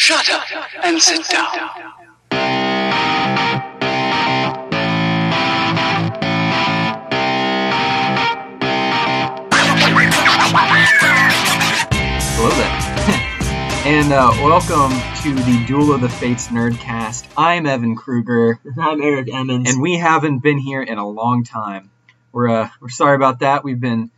Shut up and sit down. Hello there. and uh, welcome to the Duel of the Fates Nerdcast. I'm Evan Kruger, I'm Eric Emmons. and we haven't been here in a long time. We're uh, we're sorry about that. We've been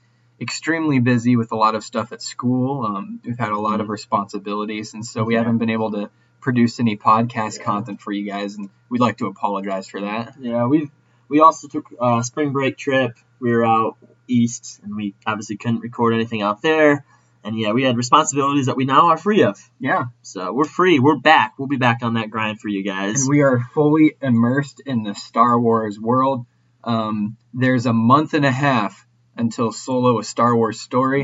extremely busy with a lot of stuff at school. Um, we've had a lot of responsibilities, and so we Yeah. haven't been able to produce any podcast content for you guys, and we'd like to apologize for that. yeah, we we also took a spring break trip. We were out east, and we obviously couldn't record anything out there. And yeah, we had responsibilities that we now are free of. Yeah, So we're free. We're back. We'll be back on that grind for you guys. and we are fully immersed in the Star Wars world. Um, there's a month and a half until Solo: A Star Wars Story.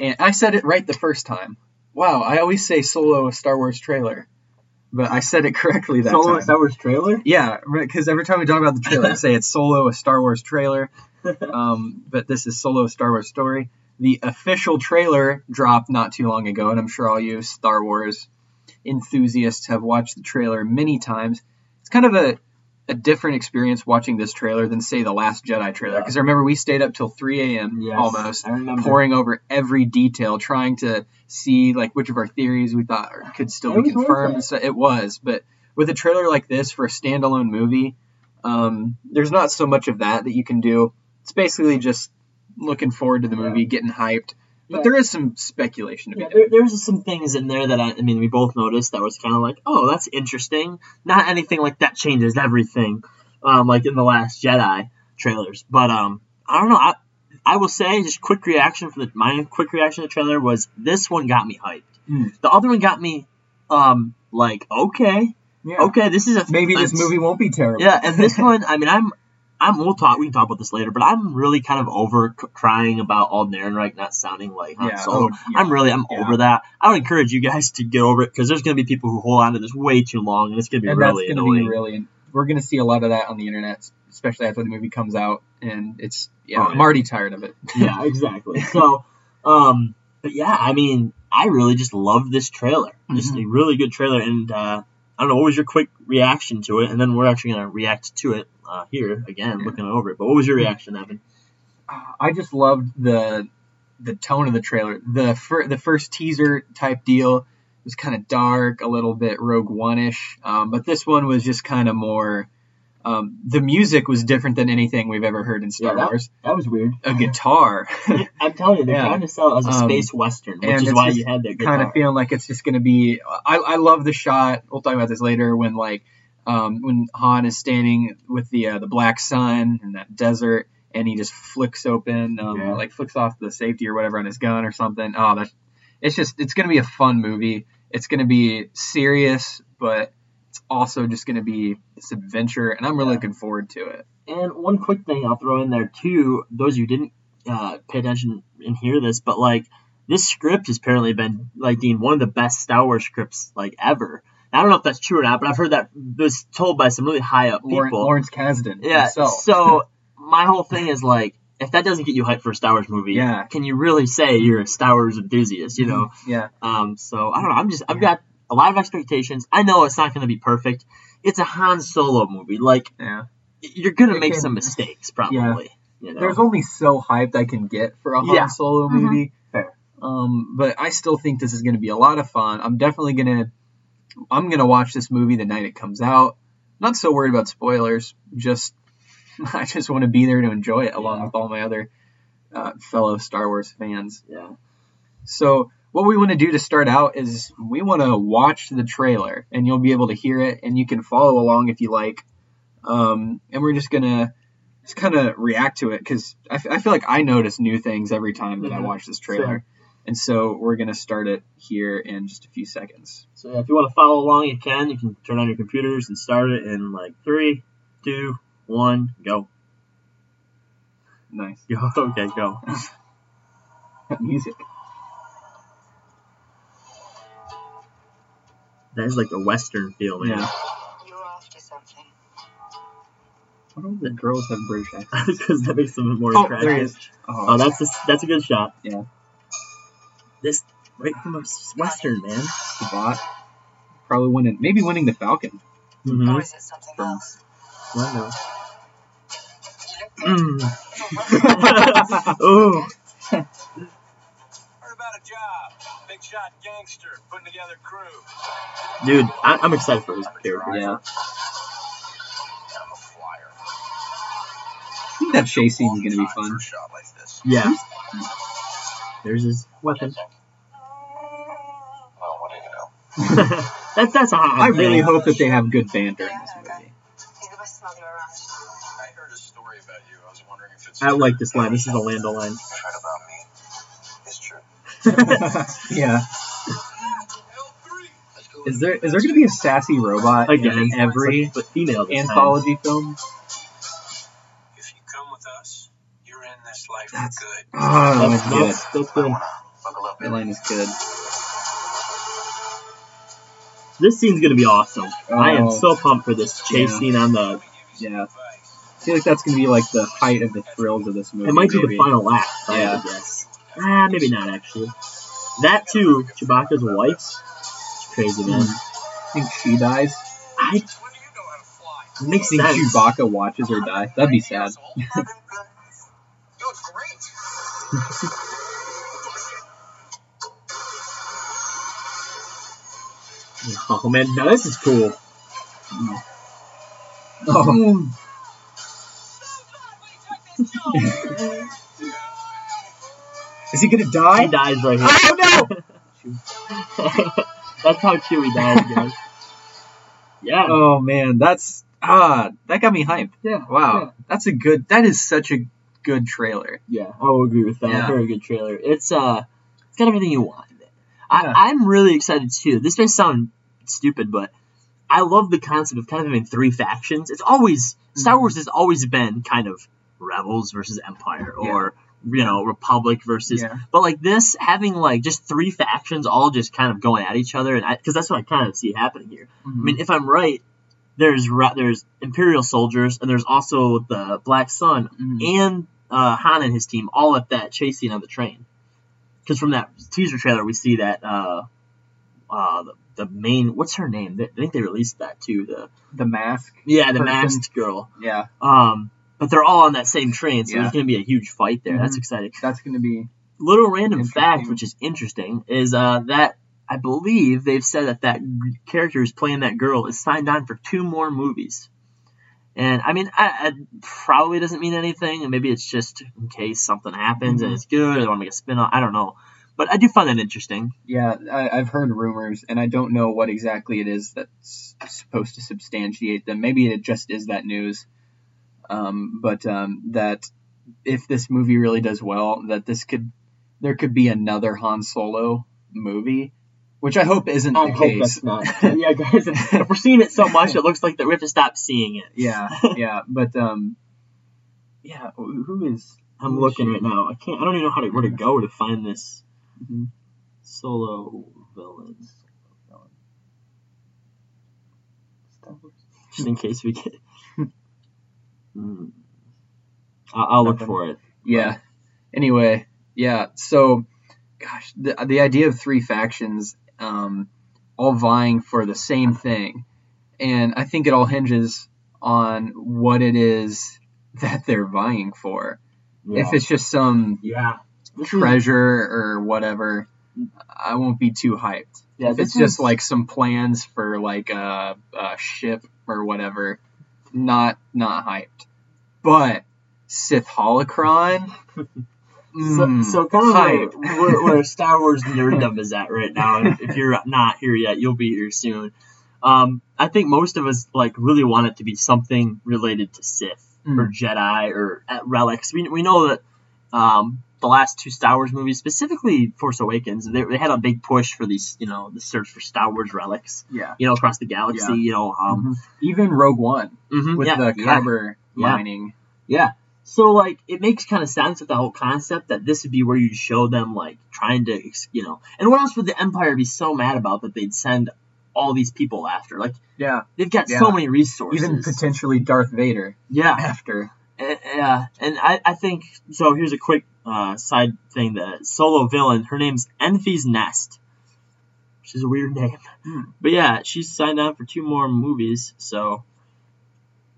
And I said it right the first time. Wow, I always say Solo: A Star Wars Trailer, but I said it correctly that Solo time. Star Wars trailer. Yeah, because every time we talk about the trailer, I say it's Solo: A Star Wars Trailer. Um, but this is Solo: A Star Wars Story. The official trailer dropped not too long ago, and I'm sure all you Star Wars enthusiasts have watched the trailer many times. It's kind of a a different experience watching this trailer than say the Last Jedi trailer. Yeah. Because I remember we stayed up till 3 a.m. Yes, almost poring over every detail, trying to see like which of our theories we thought could still It be confirmed. it. So it was, but with a trailer like this for a standalone movie, um, there's not so much of that that you can do. It's basically just looking forward to the movie, getting hyped. But Yeah. there is some speculation to Yeah, there, there's some things in there that I, I mean we both noticed that was kind of like, oh, that's interesting. Not anything like that changes everything, um, like in the Last Jedi trailers. But um, I don't know. I I will say just quick reaction for the my quick reaction to the trailer was this one got me hyped. Mm. The other one got me um like okay Yeah. okay this is a Maybe this movie won't be terrible. yeah, and this one, I mean, I'm, I'm. We'll talk. We can talk about this later, but I'm really kind of over c- crying about Alden Ehrenreich not sounding like Han Yeah, Solo. oh, yeah. I'm really, I'm Yeah. over that. I would encourage you guys to get over it because there's gonna be people who hold on to this way too long, and it's gonna be and really that's going to annoying. be really. We're going to see a lot of that on the internet, especially after the movie comes out, and it's yeah, Oh, I'm already tired of it. yeah, exactly. So, um, but yeah, I mean, I really just loved this trailer. Just Mm-hmm. a really good trailer, and uh, I don't know what was your quick reaction to it, and then we're actually gonna react to it uh, here again, Yeah. looking over it. But what was your reaction, Evan? I just loved the the tone of the trailer. The fir- the first teaser type deal was kind of dark, a little bit Rogue One ish, um, but this one was just kind of more. Um, the music was different than anything we've ever heard in Star Yeah, Wars. That was weird. A guitar, I'm telling you, they're Yeah. trying to sell it as a Um, space western, which is why you had that kind of feeling like it's just going to be. I, I love the shot. We'll talk about this later when like um, when Han is standing with the uh, the black sun in that desert, and he just flicks open, um, Yeah. like flicks off the safety or whatever on his gun or something. Oh, that's it's just it's going to be a fun movie. It's going to be serious, but it's also just going to be this adventure, and I'm really Yeah. looking forward to it. And one quick thing I'll throw in there too, those of you who didn't uh, pay attention and hear this, but like this script has apparently been like deemed one of the best Star Wars scripts like ever. I don't know if that's true or not, but I've heard that was told by some really high up people. Lawrence Kasdan. yeah. himself. So my whole thing is like, if that doesn't get you hyped for a Star Wars movie, Yeah. can you really say you're a Star Wars enthusiast? You know. yeah. Um, so I don't know. I'm just I've got a lot of expectations. I know it's not going to be perfect. It's a Han Solo movie. Like Yeah. you're going to make can- some mistakes probably. You know? there's only so hyped I can get for a Han Yeah. Solo Mhm. movie. Fair. Um, but I still think this is going to be a lot of fun. I'm definitely gonna, I'm gonna watch this movie the night it comes out. Not so worried about spoilers. Just, I just want to be there to enjoy it along Yeah. with all my other uh, fellow Star Wars fans. yeah. So what we want to do to start out is we want to watch the trailer, and you'll be able to hear it, and you can follow along if you like. Um, and we're just gonna just kind of react to it because I, f- I feel like I notice new things every time that I Mhm. watch this trailer. Sure. And so we're gonna start it here in just a few seconds. So yeah, if you want to follow along, you can. You can turn on your computers and start it in like three, two, one, go. Nice Go. Okay, go. music. That is like a western feel, man. Yeah. You're after something. Why don't the girls have British accents? Because that makes them more Oh, attractive. there he. Oh, Oh, that's a, that's a good shot. Yeah. This right from a western, man. the bot. probably winning, maybe winning the Falcon. Or Mhm. is it something From- else? I know. You look Mm. Ooh. Heard about a job. Big shot gangster putting together crew. Dude, I, I'm excited for this character. Yeah, I'm a flyer. I think that chase scene is gonna be fun. shot like this. Yeah. There's his weapon. Well, what do you know? that's that's a hot I really thing. hope that they have good banter in this movie. He's the best smuggler around. I heard a story about you. I was wondering if it's I like this line. This is a Lando line. What about me? It's true. yeah. Is there is there gonna be a sassy robot Again, in every but female this time. anthology film? Life That's- for good. Oh, That's, that's good. that's, that's good. Buckle up, That line is good. This scene's gonna be awesome. I am Oh. so pumped for this chase Yeah. scene on the. Yeah. I feel like that's gonna be like the height of the thrills of this movie. It might be the final act. if I Yeah. guess. Ah, maybe not actually. That too, Chewbacca's wife. Crazy, man. I think she dies. I When do you know how to fly? makes I think sense. Chewbacca watches her die. That'd be sad. You look great. Oh man, now this is cool. Oh. Is he gonna die? He dies right here. Oh no! That's how Chewie dies, guys. Yeah. Oh man, that's ah, that got me hyped. yeah. Wow, that's a good. That is such a good trailer. Yeah, I will agree with that. Yeah. Very good trailer. It's uh, it's got everything you want. in it. I, I'm really excited too. This may sound stupid, but I love the concept of kind of having three factions. It's always Star Mhm. Wars has always been kind of rebels versus Empire, or you know Republic versus. Yeah. But like this, having like just three factions all just kind of going at each other, and because that's what I kind of see happening here. I mean, if I'm right, there's there's Imperial soldiers, and there's also the Black Sun, Mhm. and uh, Han and his team all at that chase scene on the train. Because from that teaser trailer, we see that uh, uh, the, the main what's her name? They- I think they released that too. The the mask. yeah, the Person. masked girl. Yeah, Um, but they're all on that same train, so Yeah. there's gonna be a huge fight there. That's Mhm. exciting. that's gonna be. Little random fact, which is interesting, is uh, that I believe they've said that that character who's playing that girl is signed on for two more movies. And I mean, I, I probably doesn't mean anything, and maybe it's just in case something happens and Mhm. it's good, or they want to make a spin off. I don't know, but I do find that interesting. Yeah, I, I've heard rumors, and I don't know what exactly it is that's supposed to substantiate them. Maybe it just is that news. Um, but um, that if this movie really does well, that this could there could be another Han Solo movie, which I hope isn't I the hope case. that's not. yeah, guys, if we're seeing it so much, it looks like that we have to stop seeing it. yeah, yeah, but um, yeah, who is? I'm who is looking she? right now. I can't. I don't even know how to where to go to find this Mhm. solo villain. Just in case we get. Hmm. I'll, I'll look for it. Yeah. Anyway, yeah. So, gosh, the the idea of three factions, um, all vying for the same thing, and I think it all hinges on what it is that they're vying for. If it's just some yeah, This is- treasure or whatever, I won't be too hyped. yeah, it's just like some plans for like a, a ship or whatever, not not hyped. But Sith Holocron, mm, so kind of hype. where, where, where Star Wars nerddom is at right now. If you're not here yet, you'll be here soon. Um, I think most of us like really want it to be something related to Sith or Mm. Jedi or uh, relics. We, we know that um, the last two Star Wars movies, specifically Force Awakens, they, they had a big push for these, you know, the search for Star Wars relics, yeah. you know, across the galaxy. Yeah. You know, um, Mhm. Even Rogue One mhm, with yeah, the yeah. Yeah. mining. Yeah. So like it makes kind of sense with the whole concept that this would be where you'd show them like trying to you know and what else would the Empire be so mad about that they'd send all these people after like Yeah. they've got Yeah. so many resources Even potentially Darth Vader yeah after. Yeah and I, I think so here's a quick uh, side thing the solo villain her name's Enfys Nest which is a weird name. Hmm. But yeah, she's signed on for two more movies, so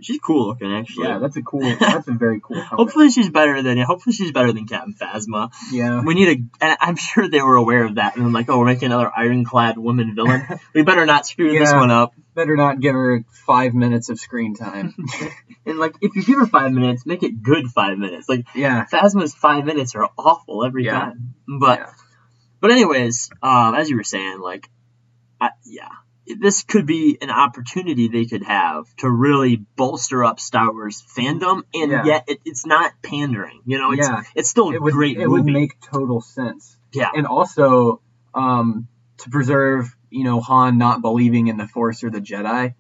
she's cool looking actually. Yeah, that's a cool. That's a very cool. cover. Hopefully she's better than hopefully she's better than Captain Phasma. Yeah. We need a and I'm sure they were aware of that and I'm like, oh we're making another ironclad woman villain. we better not screw this one up. Better not give her five minutes of screen time. And like if you give her five minutes, make it good five minutes. Like yeah. Phasma's five minutes are awful every Yeah. time. But Yeah. but anyways, um, as you were saying, like, I, yeah, this could be an opportunity they could have to really bolster up Star Wars fandom, and Yeah. yet it, it's not pandering. You know, it's Yeah. it's still a It would. great it would make total sense. yeah, And also, um, to preserve, you know, Han not believing in the Force or the Jedi.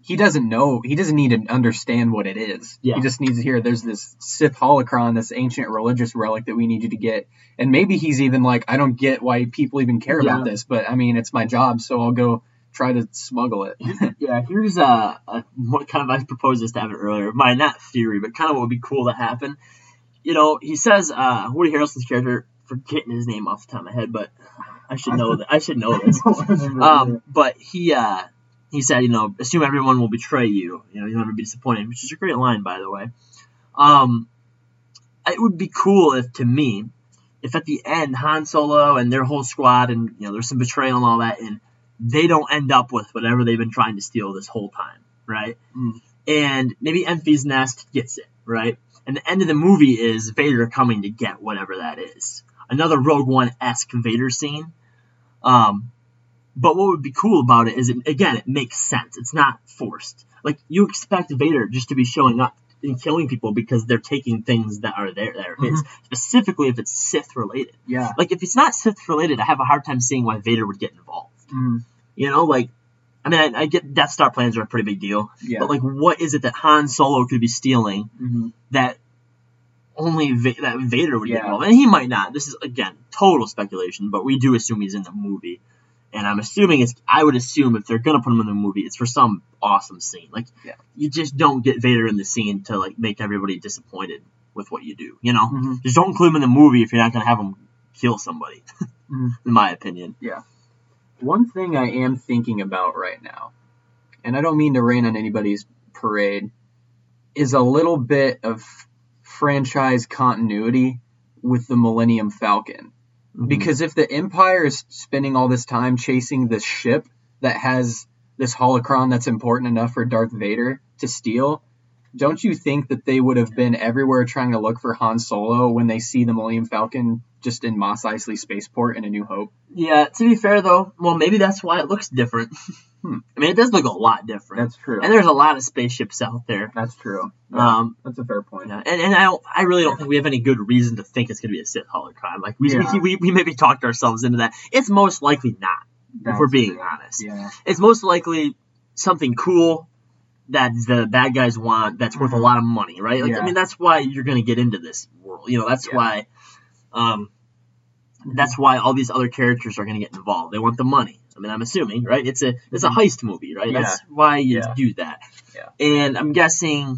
He doesn't know. He doesn't need to understand what it is. Yeah. He just needs to hear there's this Sith holocron, this ancient religious relic that we need you to get. And maybe he's even like, I don't get why people even care about this, but I mean, it's my job, so I'll go try to smuggle it. yeah. Here's uh, a what kind of I proposed this to have it earlier. My not theory, but kind of what would be cool to happen. You know, he says uh, Woody Harrelson's character, forgetting his name off the top of my head, but I should know that. I should know this. Um, but he uh, he said, you know, assume everyone will betray you. You know, you'll never be disappointed, which is a great line, by the way. Um, it would be cool if, to me, if at the end Han Solo and their whole squad, and you know, there's some betrayal and all that, and they don't end up with whatever they've been trying to steal this whole time, right? Mm. And maybe Enfys Nest gets it, right? And the end of the movie is Vader coming to get whatever that is. Another Rogue One esque Vader scene. Um, but what would be cool about it is, it, again, it makes sense. It's not forced. Like you expect Vader just to be showing up and killing people because they're taking things that are there that are his. Specifically, if it's Sith related. yeah. Like if it's not Sith related, I have a hard time seeing why Vader would get involved. Mm, You know, like I mean, I, I get Death Star plans are a pretty big deal, yeah. but like, what is it that Han Solo could be stealing Mhm. that only Va- that Vader would get involved? And he might not. This is again total speculation, but we do assume he's in the movie, and I'm assuming it's. I would assume if they're gonna put him in the movie, it's for some awesome scene. Like, Yeah. you just don't get Vader in the scene to like make everybody disappointed with what you do. You know, Mhm. just don't include him in the movie if you're not gonna have him kill somebody. Mhm. in my opinion. One thing I am thinking about right now, and I don't mean to rain on anybody's parade, is a little bit of franchise continuity with the Millennium Falcon. Mm-hmm. Because if the Empire is spending all this time chasing this ship that has this holocron that's important enough for Darth Vader to steal, don't you think that they would have been everywhere trying to look for Han Solo when they see the Millennium Falcon just in Mos Eisley Spaceport in A New Hope? Yeah, to be fair though, well maybe that's why it looks different. Hmm. I mean, it does look a lot different, That's true. and there's a lot of spaceships out there. That's true. Yeah, Um, that's a fair point. yeah, and, and I don't, I really don't think we have any good reason to think it's gonna be a Sith holocron. Like we, Yeah. we, we, we maybe talked ourselves into that. It's most likely not, if we're being true. honest. Yeah. It's most likely something cool that the bad guys want that's worth a lot of money, right? Like Yeah. I mean, that's why you're gonna get into this world. You know, that's Yeah. why. Um, that's why all these other characters are going to get involved. They want the money. I mean, I'm assuming, right? It's a it's a heist movie, right? Mm-hmm. Yeah. That's why you do that. Yeah. And I'm guessing,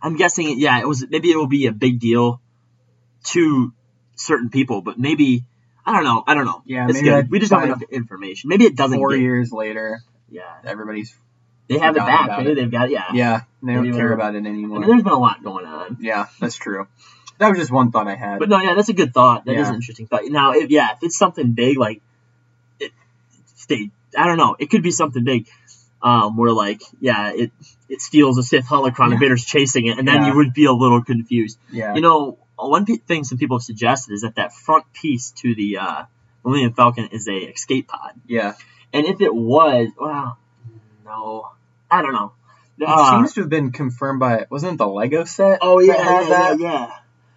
I'm guessing, yeah, it was maybe it will be a big deal to certain people, but maybe I don't know. I don't know. Yeah, it's maybe good. like We just don't have enough information. Maybe it doesn't. Four Get, years later, yeah, everybody's they have it back. about Maybe it. they've got yeah. yeah, they don't Maybe care about it I anymore. mean, there's been a lot going on. yeah, that's true. That was just one thought I had. But no, yeah, that's a good thought. That is Yeah. an interesting thought. Now, if, yeah, if it's something big, like, it, they, I don't know, it could be something big, um, where like, yeah, it it steals a Sith holocron Yeah. and Vader's chasing it, and then Yeah. you would be a little confused. yeah, You know, one pe- thing some people have suggested is that that front piece to the uh, Millennium Falcon is a escape pod, yeah. and if it was, well, no, I don't know. It Uh, seems to have been confirmed by wasn't it the Lego set? oh yeah, yeah, yeah, yeah.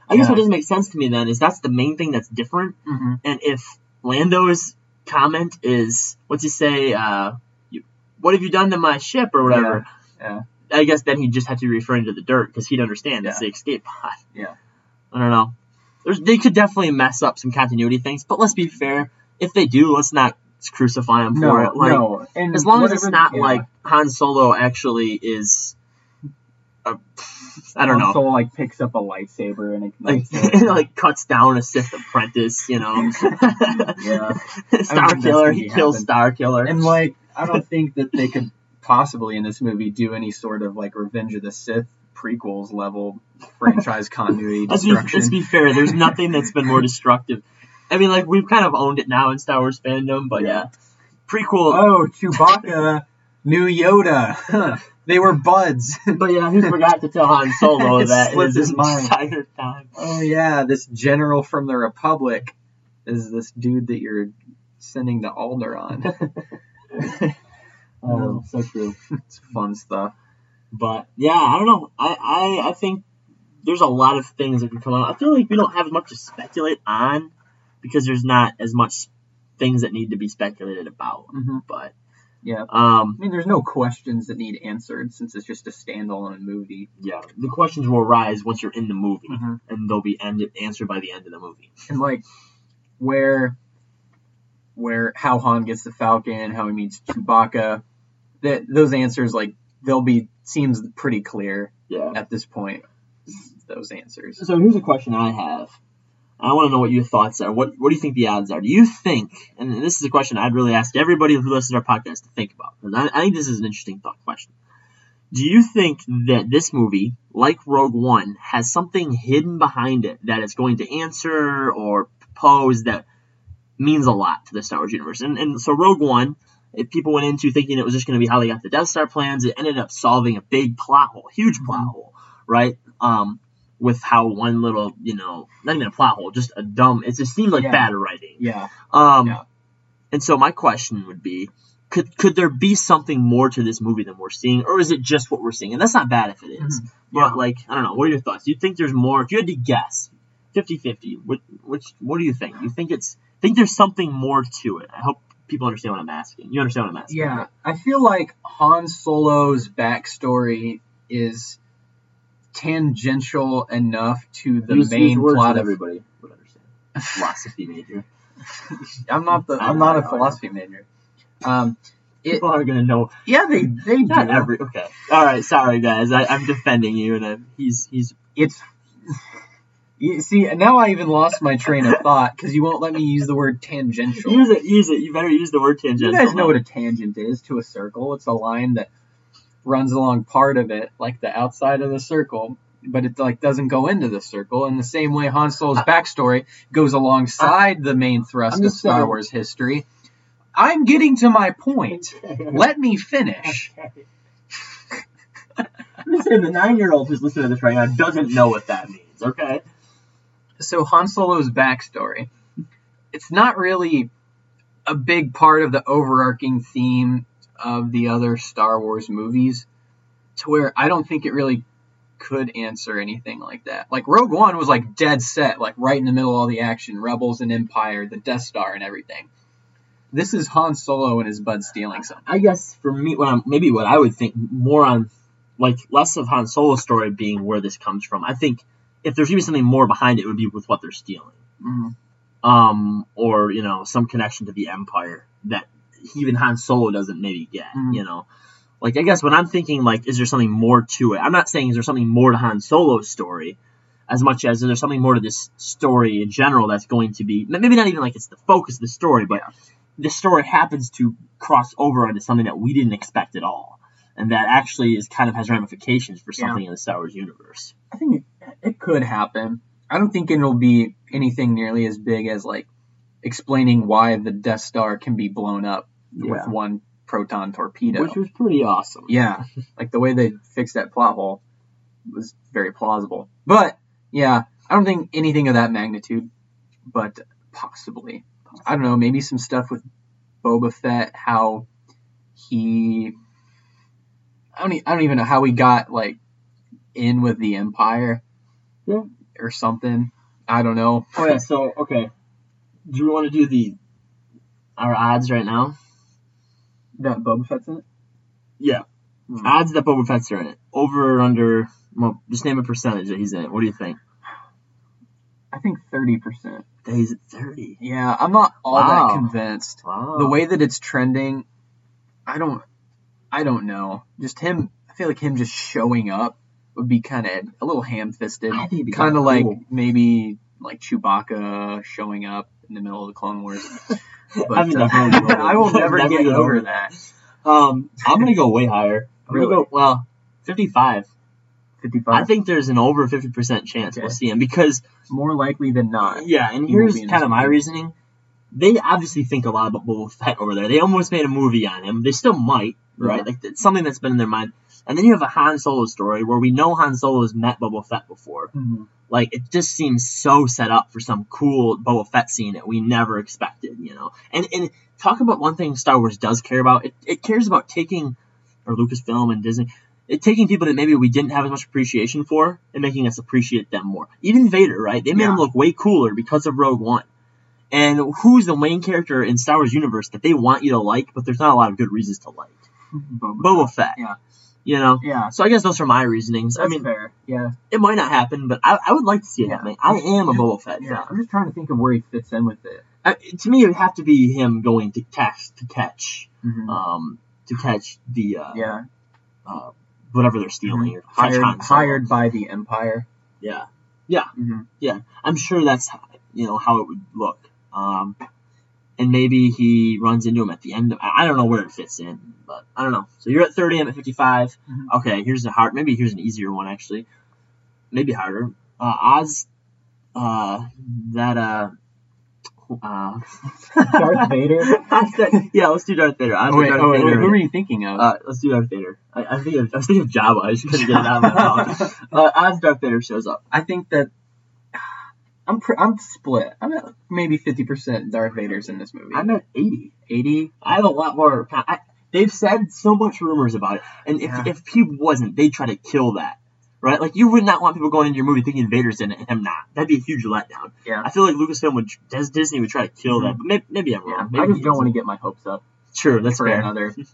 I guess what doesn't make sense to me then is that's the main thing that's different Mm-hmm. And if Lando's comment is, what's he say? Uh, you, what have you done to my ship or whatever? Yeah, I guess then he just had to be referring to the dirt because he'd understand it's the escape pod. Yeah. I don't know. There's, they could definitely mess up some continuity things, but let's be fair. If they do, let's not crucify for No, it. Like, no. And as long as it's not yeah. like Han Solo actually is uh, I don't know. Solo like picks up a lightsaber and Like, ignites it. it like cuts down a Sith apprentice, you know. Yeah. Star Killer, he kills happen. Star Killer. And like, I don't think that they could possibly in this movie do any sort of like Revenge of the Sith prequels level franchise continuity let's be, let's be fair. There's nothing that's been more destructive. I mean, like we've kind of owned it now in Star Wars fandom, but yeah, prequel. oh, Chewbacca new Yoda. they were buds. But yeah, he forgot to tell Han Solo It that his his mind. entire time. oh yeah, this general from the Republic is this dude that you're sending to Alderaan. Oh, um, so true. it's fun stuff. But yeah, I don't know. I, I I think there's a lot of things that can come out. I feel like we don't have as much to speculate on because there's not as much things that need to be speculated about. Mm-hmm. But Yeah. um, I mean, there's no questions that need answered since it's just a standalone movie. yeah, the questions will arise once you're in the movie, Mhm. and they'll be ended, answered by the end of the movie. and like where where how Han gets the Falcon, how he meets Chewbacca, that those answers like they'll be seems pretty clear Yeah. at this point. Those answers. So here's a question I have. I want to know what your thoughts are. What What do you think the odds are? Do you think, and this is a question I'd really ask everybody who listens to our podcast to think about, I, I think this is an interesting thought question. Do you think that this movie, like Rogue One, has something hidden behind it that it's going to answer or propose that means a lot to the Star Wars universe? And, and so Rogue One, if people went into thinking it was just going to be how they got the Death Star plans, it ended up solving a big plot hole, huge plot hole, right? Um, with how one little, you know, not even a plot hole, just a dumb. It just seemed like Yeah. bad writing. Yeah. Um, Yeah. and so my question would be, could could there be something more to this movie than we're seeing, or is it just what we're seeing? And that's not bad if it is. Mhm. But Yeah. like, I don't know. What are your thoughts? Do you think there's more? If you had to guess, 50-50, what which what do you think? You think it's think there's something more to it? I hope people understand what I'm asking. You understand what I'm asking? Yeah. I feel like Han Solo's backstory is tangential enough to the Use- use main words plot of everybody would understand. Philosophy major. I'm not the I'm not a philosophy major. Um it, People are gonna know. yeah, they they do. Every. Okay. All right. Sorry, guys. I, I'm defending you, and i he's he's it's you see now i even lost my train of thought because you won't let me use the word tangential use it. Use it. You better use the word tangential. you guys know what a tangent is to a circle it's a line that runs along part of it like the outside of the circle but it like doesn't go into the circle in the same way Han Solo's backstory goes alongside the main thrust of Star saying- Wars history. I'm getting to my point. Let me finish. I'm just saying the nine-year-old who's listening to this right now doesn't know what that means. Okay. so Han Solo's backstory, it's not really a big part of the overarching theme of the other Star Wars movies, to where I don't think it really could answer anything like that. Like Rogue One was like dead set, like right in the middle of all the action, Rebels and Empire, the Death Star and everything. This is Han Solo and his bud stealing something. I guess for me, what I'm maybe what I would think more on, like less of Han Solo's story being where this comes from. I think if there's even something more behind it, it would be with what they're stealing. Mhm. um, or you know, some connection to the Empire that even Han Solo doesn't maybe get. Mhm. You know, like I guess when I'm thinking like, is there something more to it? I'm not saying is there something more to Han Solo's story, as much as is there something more to this story in general that's going to be maybe not even like it's the focus of the story, but the story happens to cross over into something that we didn't expect at all. And that actually is kind of has ramifications for Yeah. something in the Star Wars universe. I think it, it could happen. I don't think it'll be anything nearly as big as like explaining why the Death Star can be blown up Yeah. with one proton torpedo. Which was pretty awesome. yeah, like the way they fixed that plot hole was very plausible. But yeah, I don't think anything of that magnitude, but possibly. I don't know, maybe some stuff with Boba Fett, how he I don't, e- I don't even know how he got like in with the Empire. Yeah. Or something. I don't know. Oh yeah, so okay. Do we want to do the our odds right now? That Boba Fett's in it? Yeah. Hmm. Odds that Boba Fett's are in it. Over or under well, just name a percentage that he's in it. What do you think? I think thirty percent. That he's at thirty. Yeah, I'm not all Wow. that convinced. Wow. the way that it's trending, I don't, I don't know. Just him. I feel like him just showing up would be kind of a little ham-fisted, I think it'd be kind of like cool. maybe like Chewbacca showing up in the middle of the Clone Wars. But I'm uh, never gonna get over I will never, get over over that. Um, I'm gonna go way higher. I'm gonna go well, 55. 55. I think there's an over 50% chance Okay. we'll see him because more likely than not. yeah, and here's kind of my reasoning. They obviously think a lot about Boba Fett over there. They almost made a movie on him. They still might, right? Yeah. Like it's something that's been in their mind. And then you have a Han Solo story where we know Han Solo has met Boba Fett before. Mhm. Like it just seems so set up for some cool Boba Fett scene that we never expected, you know. And and talk about one thing Star Wars does care about. It, it cares about taking, or Lucasfilm and Disney, it taking people that maybe we didn't have as much appreciation for and making us appreciate them more. Even Vader, right? They made Yeah. him look way cooler because of Rogue One. And who's the main character in Star Wars universe that they want you to like, but there's not a lot of good reasons to like? Boba. Boba Fett. Yeah. You know. Yeah. So I guess those are my reasonings. That's I mean, fair. Yeah. it might not happen, but I, I would like to see it Yeah. happen. I am a Boba Fett Yeah. fan. I'm just trying to think of where he fits in with it. Uh, to me, it would have to be him going to catch to catch Mhm. um to catch the uh, yeah. uh whatever they're stealing catch Hired, hired by the Empire. Yeah, Mm-hmm. I'm sure that's you know how it would look. Um, and maybe he runs into him at the end. Of, I don't know where it fits in, but I don't know. So you're at 30, I'm at 55. Mhm. Okay, here's a hard. Maybe here's an easier one actually. Maybe harder. Uh, odds uh, that uh. Uh, Darth Vader? yeah, let's do Darth Vader. Oh, wait, Darth oh, wait, Vader. who are you thinking of? Uh, let's do Darth Vader. I, I think of, I was thinking of Jabba. I just couldn't get it out of my mouth. Uh, as Darth Vader shows up, I think that I'm pr- I'm split. I'm at maybe 50% Darth Vader's in this movie. I'm at 80. 80. I have a lot more. I, they've said so much rumors about it, and if, Yeah. if he wasn't, they'd try to kill that, right? Like you would not want people going into your movie thinking Vader's in it and him not. That'd be a huge letdown. Yeah. I feel like Lucasfilm would, Dis- Disney would try to kill mm-hmm. that, but maybe, maybe I'm Yeah, wrong. Maybe I just don't want to get my hopes up Sure, that's for fair. another.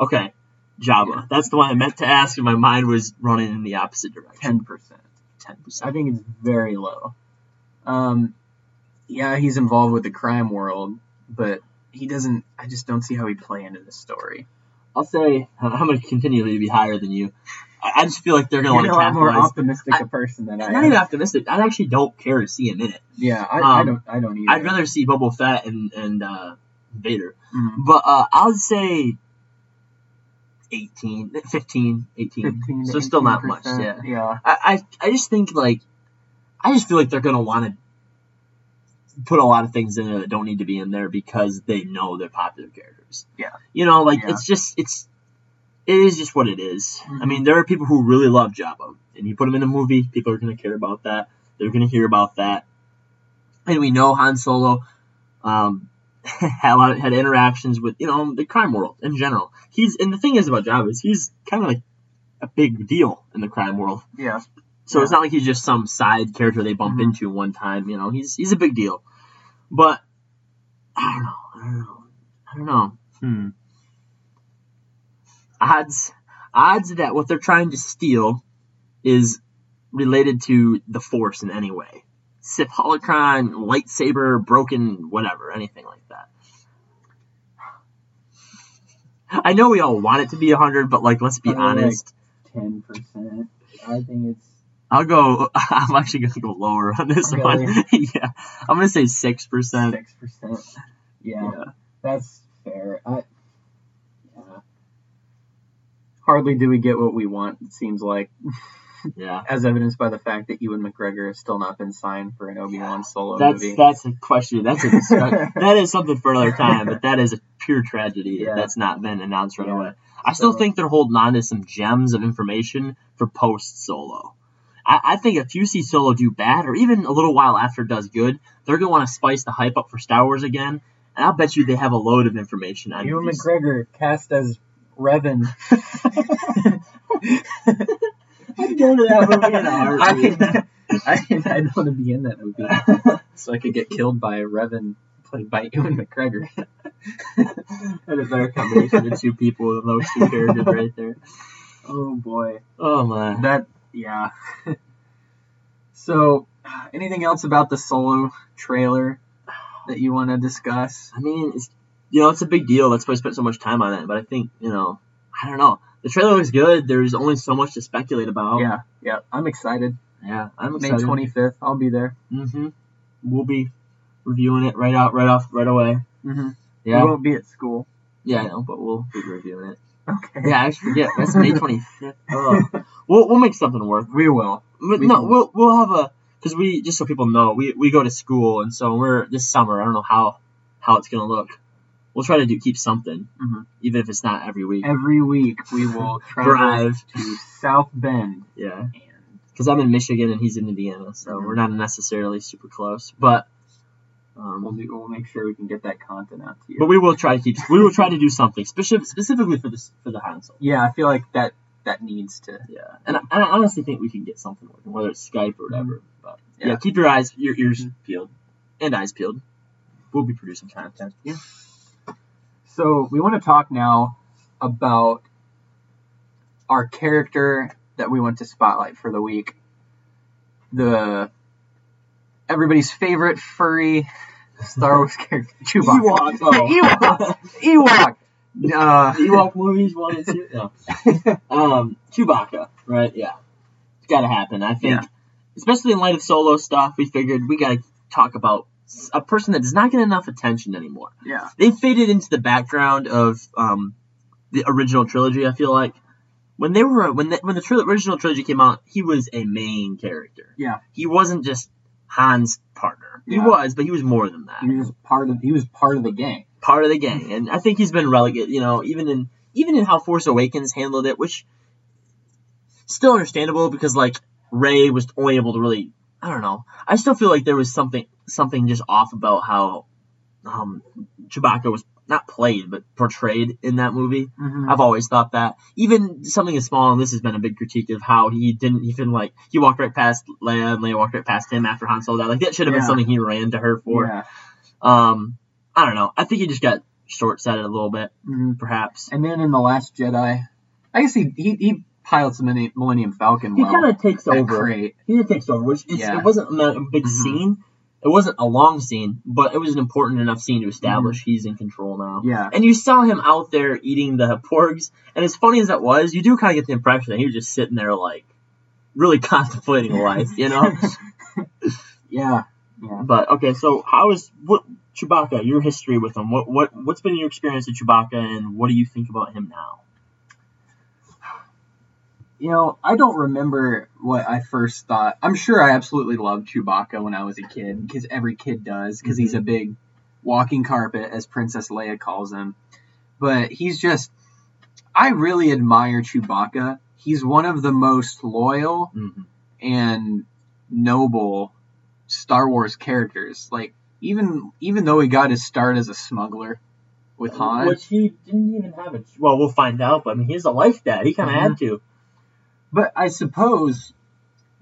Okay, Jabba. Yeah. That's the one I meant to ask, and my mind was running in the opposite direction. 10%. Ten percent. I think it's very low. Um, yeah, he's involved with the crime world, but he doesn't. I just don't see how he'd play into this story. I'll say I'm going to continue to be higher than you. I, I just feel like they're going to You're want a to lot more capitalize. optimistic I- a person than I I'm not am. even optimistic. I actually don't care to see him in it. Yeah, I, I Um, don't. I don't either. I'd rather see Boba Fett and and uh, Vader. Mhm. But uh, I'll say 18, 15, 18. 15 so still not much. Yeah. Yeah. I, I I just think like I just feel like they're gonna want to put a lot of things in there that don't need to be in there because they know they're popular characters. Yeah. You know, like Yeah. it's just it's it is just what it is. I Mhm. mean, there are people who really love Jabba, and you put him in a movie, people are gonna care about that. They're gonna hear about that, and we know Han Solo. Um, had a lot of, had interactions with you know the crime world in general. He's and the thing is about Jabba is he's kind of like a big deal in the crime world. Yeah. So it's not like he's just some side character they bump Mhm. into one time. You know, he's he's a big deal. But I don't know. I don't know. I don't know. Hmm. Odds odds that what they're trying to steal is related to the Force in any way. Sith holocron, lightsaber, broken, whatever, anything like that. I know we all want it to be hundred, but like, let's be I like- honest. Ten percent. I think it's. I'll go. I'm actually gonna go lower on this one. Yeah, I'm gonna say six percent. Six percent. Yeah, that's fair. I, yeah. Hardly do we get what we want. It seems like, Yeah, as evidenced by the fact that Ewan McGregor has still not been signed for an Obi Wan Solo that's movie. that's a question. That's a discuss- that is something for another time. But that is a pure tragedy Yeah. that's not been announced right Yeah. away. I still think they're holding on to some gems of information for post Solo. I, I think if you see Solo do bad, or even a little while after does good, they're gonna want to spice the hype up for Star Wars again. And I'll bet you they have a load of information on Ewan these- McGregor cast as Revan. I'd go to that movie in a heartbeat. I, I'd want to be in that movie so I could get killed by Revan played by Ewan McGregor. Had a better combination of two people than those two characters right there. Oh boy. Oh my. That yeah. so, anything else about the solo trailer that you want to discuss? I mean, it's you know, it's a big deal. That's why I spent so much time on it. But I think you know, I don't know. the trailer looks good. There's only so much to speculate about. Yeah, yeah. I'm excited. yeah. I'm excited. May excited. 25th. I'll be there. Mm-hmm. We'll be reviewing it right out, right off, right away. Mm-hmm. Yeah, We won't be at school. yeah, I know, but we'll be reviewing it. Okay. Yeah, I actually forget. That's May 25th. Oh. We'll we'll make something work. We will. But We no, can- we'll we'll have a because we just so people know we we go to school and so we're this summer. I don't know how how it's gonna look. We'll try to do keep something, Mhm. even if it's not every week. Every week we will Drive. to South Bend Yeah, because I'm in Michigan and he's in Indiana, so Mhm. we're not necessarily super close. But um, we'll, do, we'll make sure we can get that content out to you. but we will try to keep we will try to do something specific specifically for this for the console. yeah, I feel like that that needs to. Yeah, and I, I honestly think we can get something working, whether it's Skype or whatever. But yeah, Yeah. keep your eyes, your ears peeled, and eyes peeled. We'll be producing content. Yeah. So we want to talk now about our character that we want to spotlight for the week. The everybody's favorite furry Star Wars character, Chewbacca. Ewok. Oh. Ewok. Ewok. Uh, Ewok movies one and two. No. um, Chewbacca, right? Yeah, it's got to happen. I think, Yeah. especially in light of solo stuff, we figured we got to talk about a person that does not get enough attention anymore. yeah. They faded into the background of um, the original trilogy. I feel like when they were when the, when the tril- original trilogy came out, he was a main character. Yeah. he wasn't just Han's partner. He Yeah. was, but he was more than that He was part of. He was part of the gang. part of the gang, and I think he's been relegated. You know, even in even in how Force Awakens handled it, which still understandable because like Rey was only able to really. I don't know. I still feel like there was something something just off about how um, Chewbacca was not played but portrayed in that movie. Mm-hmm. I've always thought that. Even something as small, and this has been a big critique of how he didn't even like he walked right past Leia and Leia walked right past him after Han Solo died. Like that should have been something he ran to her for. Yeah. Um, I don't know. I think he just got short sighted a little bit, Mhm. perhaps. And then in the Last Jedi, I guess he he, he pilots the Millennium- Falcon He well. kind of takes over. crate. He takes over, which Yeah. it wasn't a big Mhm. scene. It wasn't a long scene, but it was an important enough scene to establish he's in control now. Mm-hmm. Yeah. And you saw him out there eating the porgs, and as funny as that was, you do kind of get the impression that he was just sitting there, like, really contemplating life, you know? Yeah. Yeah. but okay, so how is what Chewbacca? Your history with him? What what what's been your experience with Chewbacca, and what do you think about him now? You know, I don't remember what I first thought. I'm sure I absolutely loved Chewbacca when I was a kid, because every kid does, because he's a big walking carpet, as Princess Leia calls him. But he's just, I really admire Chewbacca. He's one of the most loyal Mm-hmm. and noble Star Wars characters. Like, even even though he got his start as a smuggler with Han, Which he didn't even have it. Well, we'll find out. But I mean, he's a life dad. He kind of had to. But I suppose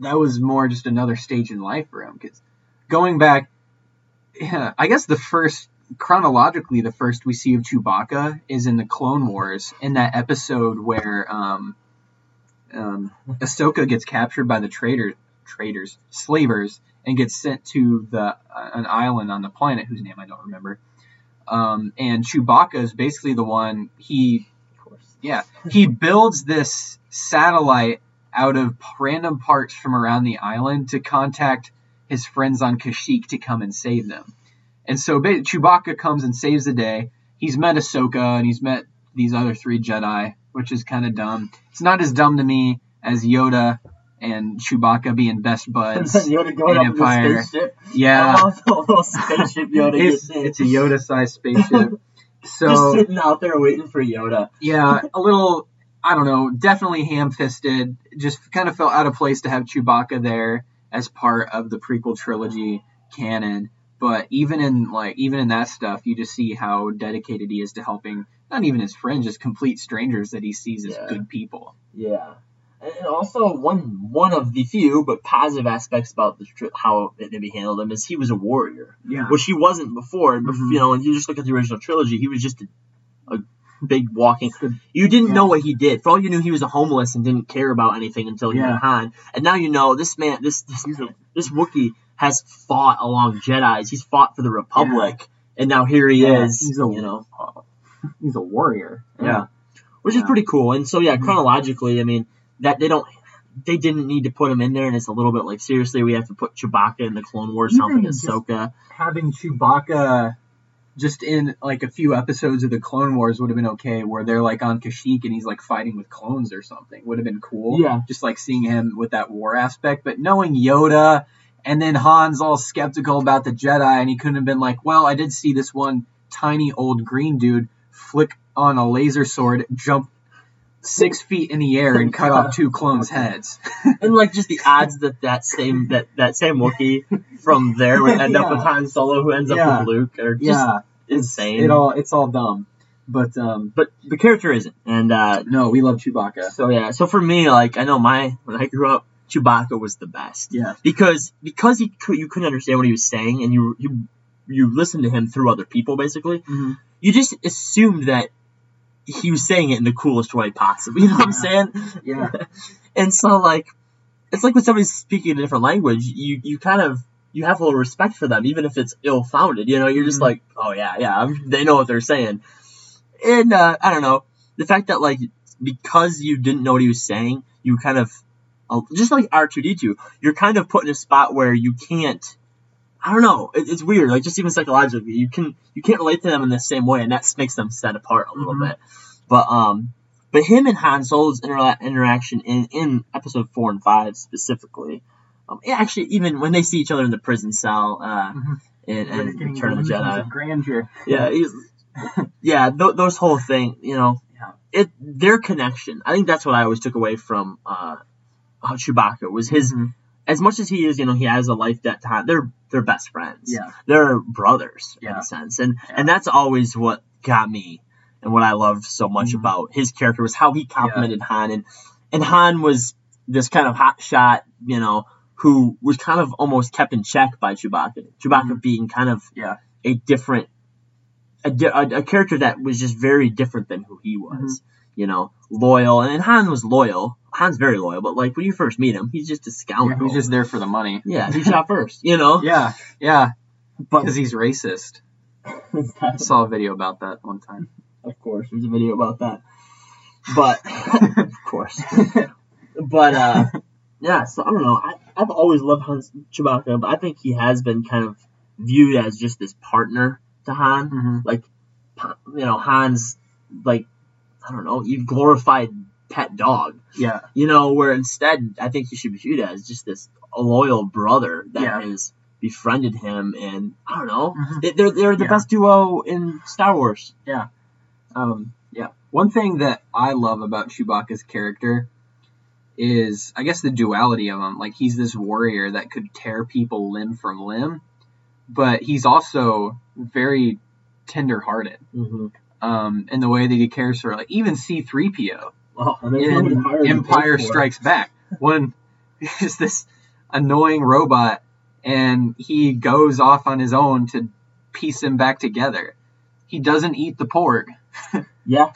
that was more just another stage in life for him. Because going back, yeah, I guess the first, chronologically, the first we see of Chewbacca is in the Clone Wars, in that episode where um, um, Ahsoka gets captured by the traitor, traitors, slavers, and gets sent to the uh, an island on the planet whose name I don't remember. Um, and Chewbacca is basically the one he Of course. yeah, he builds this satellite out of random parts from around the island to contact his friends on Kashyyyk to come and save them. And so ba- Chewbacca comes and saves the day. He's met Ahsoka and he's met these other three Jedi, which is kind of dumb. It's not as dumb to me as Yoda and Chewbacca being best buds. Yoda going in up the Empire. spaceship. Yeah, I love the little spaceship Yoda it's, it's a Yoda-sized spaceship. Just So sitting out there waiting for Yoda. yeah, a little, I don't know, definitely ham fisted. Just kind of felt out of place to have Chewbacca there as part of the prequel trilogy canon. But even in like even in that stuff, you just see how dedicated he is to helping not even his friends, just complete strangers that he sees as Yeah. good people. Yeah. And also one one of the few but positive aspects about the tr- how it maybe handled him is he was a warrior, Yeah. which he wasn't before. Bef- Mhm. You know, and you just look at the original trilogy, he was just a big walking. You didn't know what he did. For all you knew, he was a homeless and didn't care about anything until he Yeah. met Han. And now you know this man, this this this Wookiee has fought along Jedi's. He's fought for the Republic, and now here he Yeah, is. he's a- you know, He's a warrior. yeah. which is pretty cool. And so yeah, Mhm. chronologically, I mean that they don't. They didn't need to put him in there, and it's a little bit like seriously, we have to put Chewbacca in the Clone Wars, Even something just- Ahsoka. Having Chewbacca just in like a few episodes of the Clone Wars would have been okay, where they're like on Kashyyyk and he's like fighting with clones or something. Would have been cool. Yeah. Just like seeing him with that war aspect. But knowing Yoda and then Han's all skeptical about the Jedi and he couldn't have been like, Well, I did see this one tiny old green dude flick on a laser sword, jump six feet in the air and cut off two clones' heads. and like just the odds that that same that that same Wookiee from there would end up with Yeah. Han Solo, who ends Yeah. up with Luke, are just yeah. Insane. It all it's all dumb. But um but the character isn't, and uh, no, we love Chewbacca. so yeah. So for me, like I know my when I grew up, Chewbacca was the best Yeah. because because he could, you couldn't understand what he was saying, and you you you listened to him through other people basically. Mhm. You just assumed that he was saying it in the coolest way possible. You know what I'm saying? Yeah. and so like it's like when somebody's speaking a different language you you kind of you have a little respect for them even if it's ill-founded you know you're just Mhm. like oh yeah yeah they know what they're saying and uh, i don't know the fact that like because you didn't know what he was saying you kind of uh, just like r2d2 you're kind of put in a spot where you can't I don't know. It, it's weird. Like just even psychologically, you can you can't relate to them in the same way, and that makes them set apart a little Mhm. bit. But um, but him and Han Solo's inter- interaction in in episode four and five specifically, um, actually even when they see each other in the prison cell, uh, Mhm. in, in Return of the Jedi, grandeur. yeah, he's, yeah, th- those whole thing, you know, Yeah. it their connection. I think that's what I always took away from uh, Chewbacca was his. Mhm. As much as he is, you know, he has a life debt to Han. They're they're best friends Yeah. they're brothers in a sense and Yeah. and that's always what got me and what i loved so much Mhm. about his character was how he complimented han and and han was this kind of hot shot you know who was kind of almost kept in check by chewbacca chewbacca Mhm. being kind of Yeah. a different a, a, a character that was just very different than who he was Mm-hmm. you know loyal and han was loyal han's very loyal but like when you first meet him he's just a Yeah, scoundrel he's just there for the money. yeah he shot first you know Yeah, yeah, because he's racist. I saw a video about that one time. Of course, there's a video about that. But of course. but uh yeah, so I don't know. I, I've always loved Hans Chewbacca, but I think he has been kind of viewed as just this partner to Han. Mm-hmm. Like you know, Han's like I don't know, you glorified pet dog. Yeah, You know, where instead I think he should be viewed as just this loyal brother that Yeah. has befriended him and I don't know. Mhm. They- They're they're the Yeah. best duo in Star Wars. Yeah. um, yeah. One thing that I love about Chewbacca's character is, I guess, the duality of him. Like he's this warrior that could tear people limb from limb, but he's also very tender-hearted. Mm-hmm. Um, in the way that he cares for, like even C-3PO. Oh, and there's in Empire Blade for it. Strikes Back when is this annoying robot and he goes off on his own to piece him back together. He doesn't eat the pork, Yeah,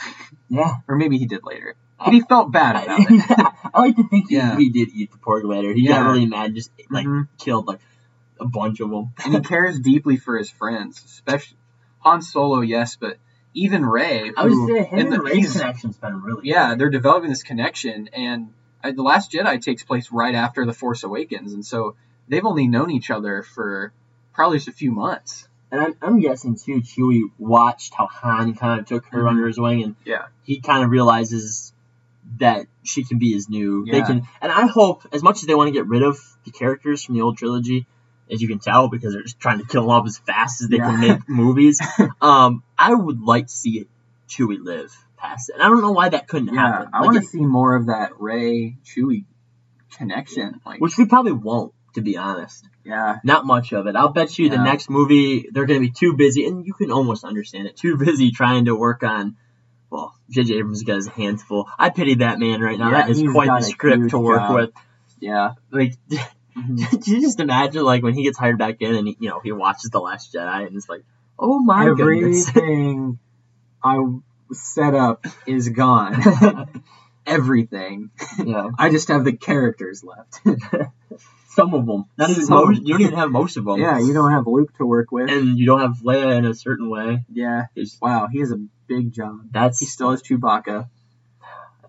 yeah. or maybe he did later. But he felt bad about it. I, I like to think he, Yeah. he did eat the pork later. He got really mad, and just like Mhm. killed like a bunch of them. and he cares deeply for his friends, especially Han Solo. Yes, but even Rey. I would who- say him the- and Rey's connection's been really yeah, they're developing this connection, and uh, the Last Jedi takes place right after the Force Awakens, and so they've only known each other for probably just a few months. And I'm, I'm guessing too, Chewie watched how Han kind of took her Mhm. under his wing, and Yeah. he kind of realizes that she can be his new. They can, and I hope as much as they want to get rid of the characters from the old trilogy, as you can tell, because they're just trying to kill them off as fast as they can make movies. Um, I would like to see Chewie live past it. And I don't know why that couldn't Yeah, happen. I Like, want to see more of that Rey Chewie connection. Like, which we probably won't, to be honest. yeah, Not much of it. I'll bet you the next movie they're going to be too busy, and you can almost understand it. Too busy trying to work on. J.J. Abrams got his hands full. I pity that man right now. Yeah, that is quite the a script to work job. with. yeah. Like, Mhm. Did you just imagine like when he gets hired back in and he, you know he watches the Last Jedi and it's like, oh my goodness. Everything I set up is gone. Everything. yeah, I just have the characters left. Some of them. Not even most. You don't even have most of them. yeah, you don't have Luke to work with. and you don't have Leia in a certain way. yeah. It's, Wow, he has a big job. that's He still has Chewbacca.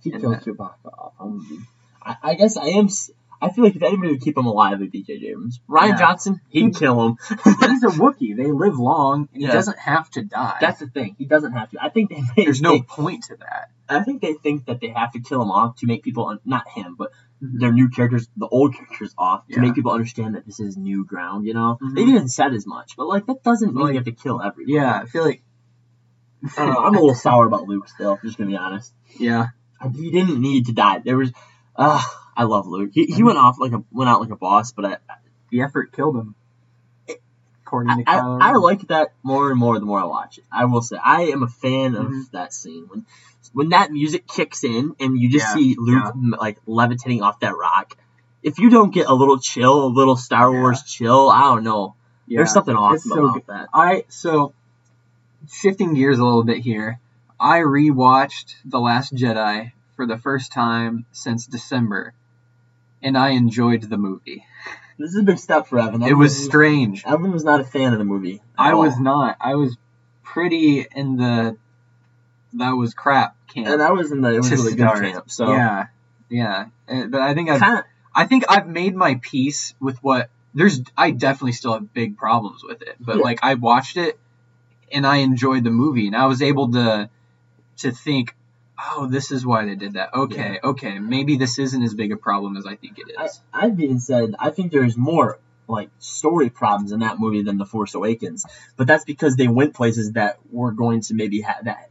he kills that- Chewbacca off. I'm gonna be- I, I guess I am. I feel like if anybody would keep him alive, it'd be J.J. Abrams. Rian Yeah. Johnson, he'd kill him. He's a Wookiee. They live long, and he doesn't have to die. That's the thing. He doesn't have to. I think they. May, There's no they- point to that. I think they think that they have to kill him off to make people, un- not him, but. Their new characters, the old characters off to Yeah. make people understand that this is new ground. You know, Mhm. they've even said as much, but like that doesn't mean Like- you have to kill everyone. Yeah, I feel like. I don't know. I'm a little sour about Luke still. Just gonna be honest. yeah, He didn't need to die. There was, uh, I love Luke. He, he Mm-hmm. went off like a went out like a boss, but I the effort killed him. According I, to Kylo I, I like that more and more the more I watch it. I will say I am a fan of Mhm. that scene when when that music kicks in and you just Yeah, see Luke yeah. like levitating off that rock. If you don't get a little chill, a little Star. Wars chill, I don't know. Yeah, There's something awesome it's so about good. that. I so shifting gears a little bit here. I rewatched The Last Jedi for the first time since December, and I enjoyed the movie. This is a big step for Evan. It was Evan- strange. Evan was not a fan of the movie. I was not. I was pretty in the that was crap camp. and I was in the it was really start. good camp. So yeah, yeah. Uh, But I think I've I think I've made my peace with what there's I definitely still have big problems with it. But Yeah. like I watched it and I enjoyed the movie and I was able to to think, oh, this is why they did that. Okay, okay, maybe this isn't as big a problem as I think it is. I. I've even said I think there's more like story problems in that movie than The Force Awakens, but that's because they went places that were going to maybe have that.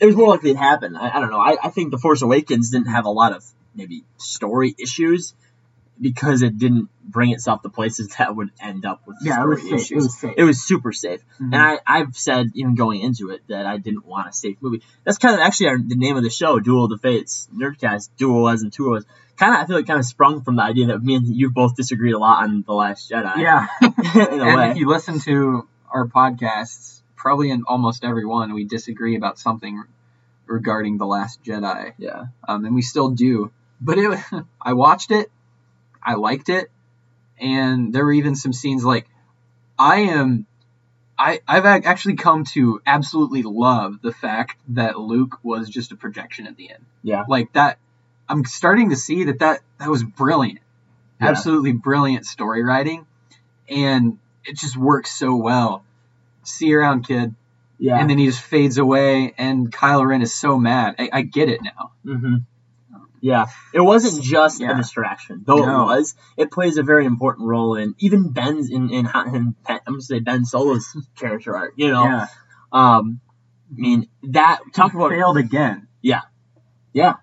It was more likely to happen. I, I don't know. I, I think The Force Awakens didn't have a lot of maybe story issues because it didn't bring itself to places that would end up with yeah, it story was safe. issues. It was safe. It was super safe. Mhm. And I, I've said, even going into it, that I didn't want a safe movie. That's kind of actually our, the name of the show, Duel of the Fates. Nerdcast, Duel as in two us. Kind of, I feel like kind of sprung from the idea that me and you both disagreed a lot on The Last Jedi. yeah. and way. if you listen to our podcasts, probably in almost every one, we disagree about something regarding the Last Jedi. yeah. um, and we still do. But it, I watched it, I liked it, and there were even some scenes like I am, I I've actually come to absolutely love the fact that Luke was just a projection at the end. Yeah. like that. I'm starting to see that that that was brilliant, Yeah. absolutely brilliant story writing, and it just works so well. See you around, kid. Yeah. And then he just fades away, and Kylo Ren is so mad. I, I get it now. hmm Yeah, it wasn't just Yeah. a distraction, though No. it was. It plays a very important role in even Ben's in in, in, I'm gonna say Ben Solo's character arc. You know, Yeah, um, I mean that talk about failed again. Yeah, yeah.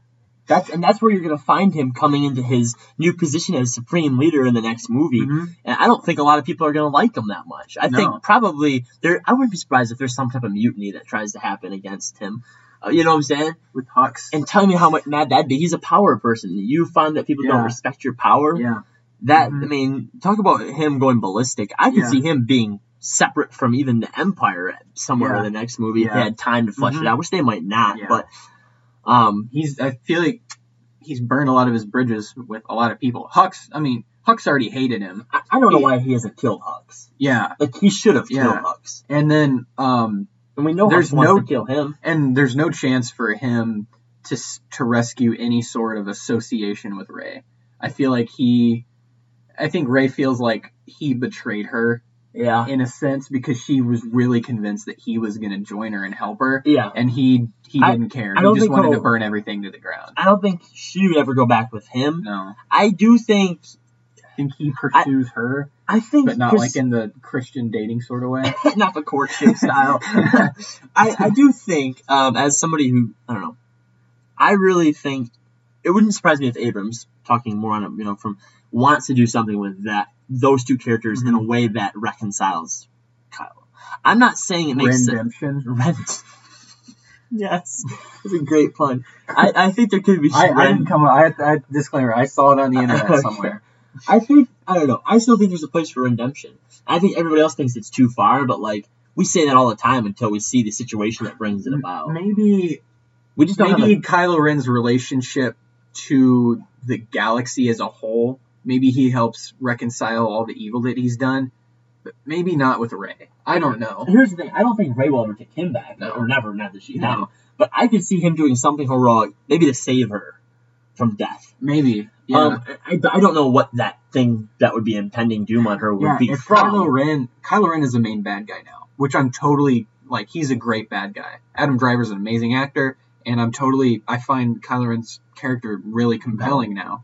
That's and that's where you're gonna find him coming into his new position as supreme leader in the next movie. Mhm. And I don't think a lot of people are gonna like him that much. I No. think probably there. I wouldn't be surprised if there's some type of mutiny that tries to happen against him. Uh, you know what I'm saying? with Hux. And tell me how much mad that'd be. He's a power person. You find that people Yeah. don't respect your power. yeah, That Mhm. I mean, talk about him going ballistic. I could Yeah. see him being separate from even the Empire somewhere Yeah. in the next movie if they had time to flesh it Mhm. out, which they might not. But um, he's. I feel like he's burned a lot of his bridges with a lot of people. Hux. I mean, Hux already hated him. I, I don't know He- why he hasn't killed Hux. Yeah, Like he should have killed Yeah. Hux, and then um, and we know There's Hux wants no- to kill him. and there's no chance for him to to rescue any sort of association with Rey. I feel like he. I think Rey feels like he betrayed her Yeah, in a sense because she was really convinced that he was going to join her and help her, yeah. and he he I- didn't care. I He just wanted to burn everything to the ground. I don't think she would ever go back with him. No, I do think. I think he pursues her, I think, but not Chris- like in the Christian dating sort of way. not the courtship style. I, I do think, um, as somebody who I don't know, I really think it wouldn't surprise me if Abrams, talking more on it, you know, from wants to do something with that those two characters in a Mm-hmm. way that reconciles Kylo. I'm not saying it makes sense. Redemption. Rent. yes, it's a great pun. I, I think there could be. I, I didn't come. I, I disclaimer. I saw it on the internet Okay. somewhere. I think I don't know. I still think there's a place for redemption. I think everybody else thinks it's too far, but like we say that all the time until we see the situation that brings it about. Maybe We just maybe Kylo Ren's relationship to the galaxy as a whole. Maybe he helps reconcile all the evil that he's done. but maybe not with Rey. I don't know. Here's the thing: I don't think Rey will ever take him back, No. or never, not that she No. no. But I could see him doing something heroic, maybe to save her from death. Maybe. Yeah. Um, I, I don't know what that thing that would be impending doom on her would yeah. be If from. Kylo Ren, Kylo Ren is the main bad guy now, which I'm totally like. He's a great bad guy. Adam Driver's an amazing actor, and I'm totally. I find Kylo Ren's character really compelling now.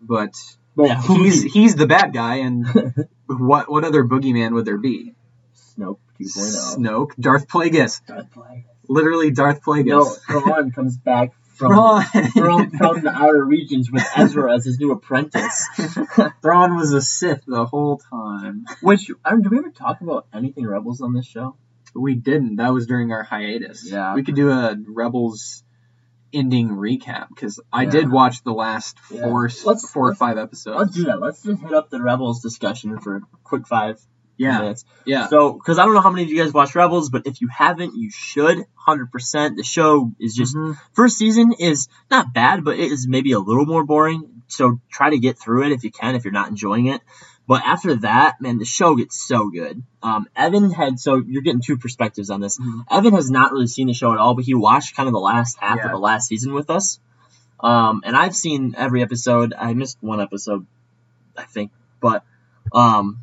But But yeah, he's he's the bad guy, and what what other boogeyman would there be? Snoke 2.0. Snoke, Darth Plagueis, Darth Plagueis. literally Darth No, Plagueis. Thrawn comes back from Thrawn. from, from the outer regions with Ezra as his new apprentice. Thrawn was a Sith the whole time. Which, I mean, did we ever talk about anything Rebels on this show? We didn't. That was during our hiatus. Yeah. We could do a Rebels ending recap because I Yeah. did watch the last Yeah. four, Let's- four or let's- five Let's do that. Let's just hit up the Rebels discussion for a quick five Yeah, minutes. yeah. So, because I don't know how many of you guys watch Rebels, but if you haven't, you should. 100%. The show is just Mhm. first season is not bad, but it is maybe a little more boring. So try to get through it if you can, if you're not enjoying it. But after that, man, the show gets so good. Um, Evan had so you're getting two perspectives on this. Mhm. Evan has not really seen the show at all, but he watched kind of the last half Yeah. of the last season with us. Um, and I've seen every episode. I missed one episode, I think, but um,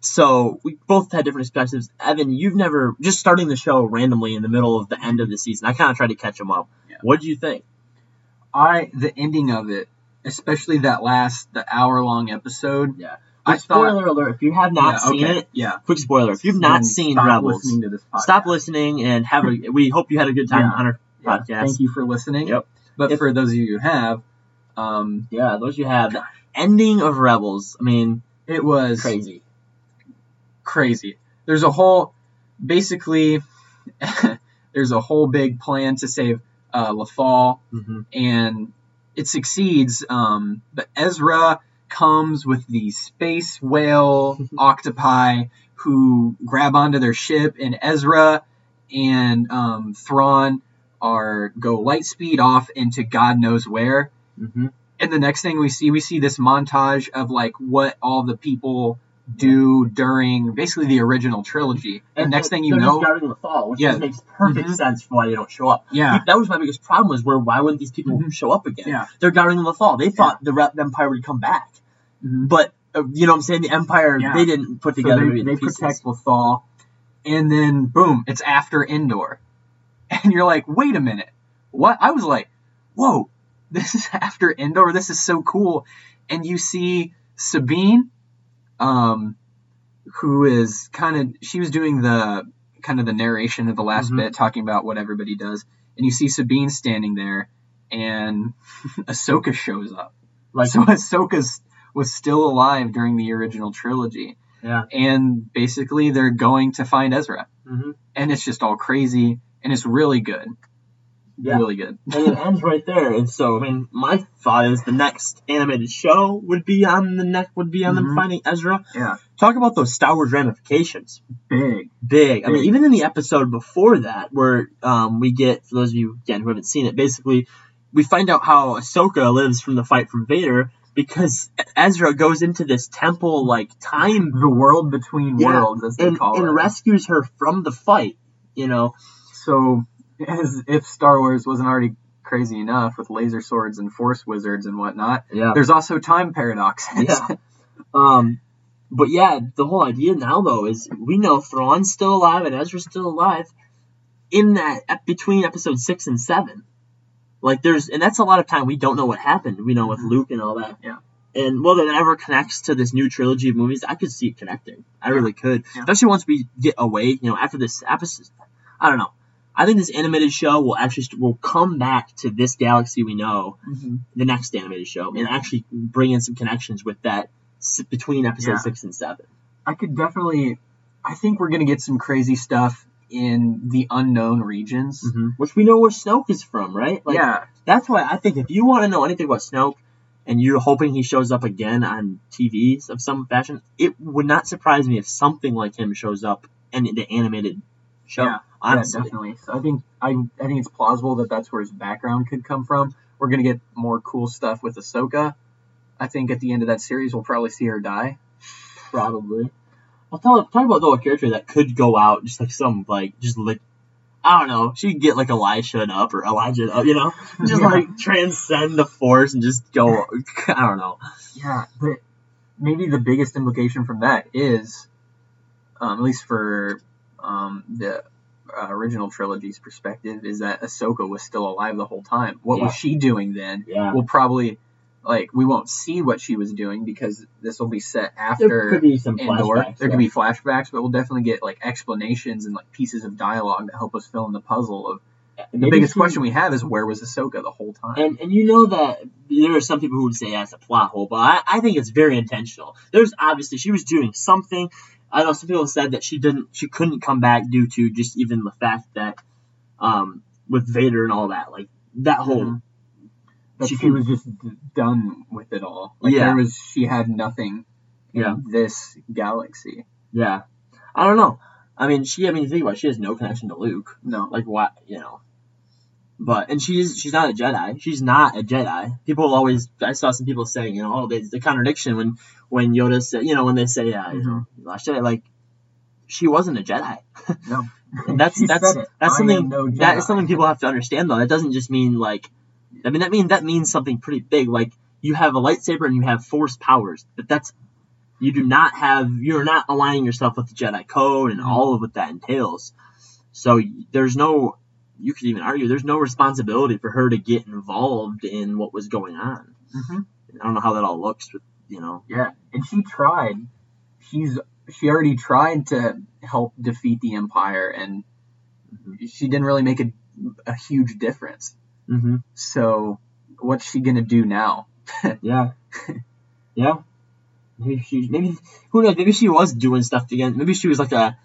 so we both had different perspectives. Evan, you've never just starting the show randomly in the middle of the end of the season. I kind of tried to catch him up. Yeah. What did you think? I the ending of it, especially that last the hour long episode. Yeah. I thought. spoiler alert: If you have not yeah, seen okay, it, Yeah. quick spoiler: if you've not Then seen stop Rebels, listening to this podcast. stop listening and have a. We hope you had a good time Yeah. on our Yeah, podcast. Thank you for listening. Yep. But If- for those of you who have, um, Yeah, those you have. The ending of Rebels. I mean, it was crazy. crazy. There's a whole, basically, there's a whole big plan to save uh, Lothal, hmm and it succeeds. Um, but Ezra comes with the space whale octopi who grab onto their ship, and Ezra and um, Thrawn are go light speed off into God knows where. hmm And the next thing we see, we see this montage of like what all the people do during basically the original trilogy. And next thing you know, guarding the fall, which Yeah. just makes perfect Mhm. sense for why they don't show up. yeah, That was my biggest problem was where why wouldn't these people Mhm. show up again? Yeah. They're guarding the fall. They thought the Rep Empire would come back, Mhm. but uh, you know what I'm saying? The Empire Yeah. they didn't put So together. they, the they pieces. protect Lothal, and then boom, it's after Endor, and you're like, wait a minute, what? I was like, whoa, this is after Endor. This is so cool, and you see Sabine, um, who is kind of she was doing the kind of the narration of the last Mhm. bit, talking about what everybody does, and you see Sabine standing there, and Ahsoka shows up. Like so Ahsoka's was still alive during the original trilogy. Yeah. And basically they're going to find Ezra. Mhm. And it's just all crazy and it's really good. Yeah. Really good. and it ends right there. And so, I mean, my thought is the next animated show would be on the neck would be on them Mhm. finding Ezra. Yeah. Talk about those Star Wars ramifications. Big. Big. I mean, even in the episode before that, where um, we get for those of you again who haven't seen it, basically we find out how Ahsoka lives from the fight from Vader because Ezra goes into this temple like time The world between Yeah, worlds, as they and, call and it. And rescues her from the fight. You know, so as if Star Wars wasn't already crazy enough with laser swords and force wizards and whatnot, yeah. there's also time paradoxes. Yeah. Um, but yeah, the whole idea now though is we know Thrawn's still alive and Ezra's still alive in that between episode six and seven. Like there's, and that's a lot of time we don't know what happened. We know with Mhm. Luke and all that. Yeah. And whether that ever connects to this new trilogy of movies, I could see it connecting. I really could, Yeah. especially once we get away. You know, after this episode, I don't know. I think this animated show will actually will come back to this galaxy we know Mhm. the next animated show and actually bring in some connections with that between episode Yeah. six and seven. I could definitely. I think we're gonna get some crazy stuff in the unknown regions. Mm-hmm. Which we know where Snoke is from, right? Like, yeah, That's why I think if you want to know anything about Snoke and you're hoping he shows up again on TVs of some fashion, it would not surprise me if something like him shows up in the animated show. Yeah. honestly. yeah, definitely. So I think I I think it's plausible that that's where his background could come from. We're gonna get more cool stuff with Ahsoka. I think at the end of that series, we'll probably see her die. probably. I'll tell talk about though a character that could go out just like some like just like I don't know. She could get like Elisha up or Elijah up, you know, just Yeah. like transcend the force and just go. I don't know. Yeah, but maybe the biggest implication from that is, um, at least for um, the uh, original trilogy's perspective, is that Ahsoka was still alive the whole time. What Yeah. was she doing then? Yeah. We'll probably like we won't see what she was doing because this will be set after There could be some Endor. flashbacks. There yeah. could be flashbacks, but we'll definitely get like explanations and like pieces of dialogue that help us fill in the puzzle of the Maybe biggest she- question we have is where was Ahsoka the whole time? And and you know that there are some people who would say that's a plot hole, but I, I think it's very intentional. There's obviously she was doing something. I know some people said that she didn't she couldn't come back due to just even the fact that um with Vader and all that like that whole But she she, was just d- done with it all. Like Yeah. there was, she had nothing in Yeah. this galaxy. yeah I don't know. I mean she I mean think about it, she has no connection to Luke No, like what you know. But and she's she's not a Jedi. She's not a Jedi. People always I saw some people saying you know oh there's the contradiction when when Yoda said you know when they say uh, you know last Jedi like she wasn't a Jedi. no. That's that's that's I something no that is something people have to understand though. That doesn't just mean like I mean that mean that means something pretty big. Like you have a lightsaber and you have force powers, but that's you do not have you're not aligning yourself with the Jedi code and all of what that entails. So there's no you could even argue there's no responsibility for her to get involved in what was going on. Mhm. I don't know how that all looks, but you know. Yeah, and she tried. She's she already tried to help defeat the Empire, and she didn't really make a, a huge difference. Mm-hmm. So what's she gonna do now? Yeah. yeah. Maybe she maybe who knows, maybe she was doing stuff again. Maybe she was like a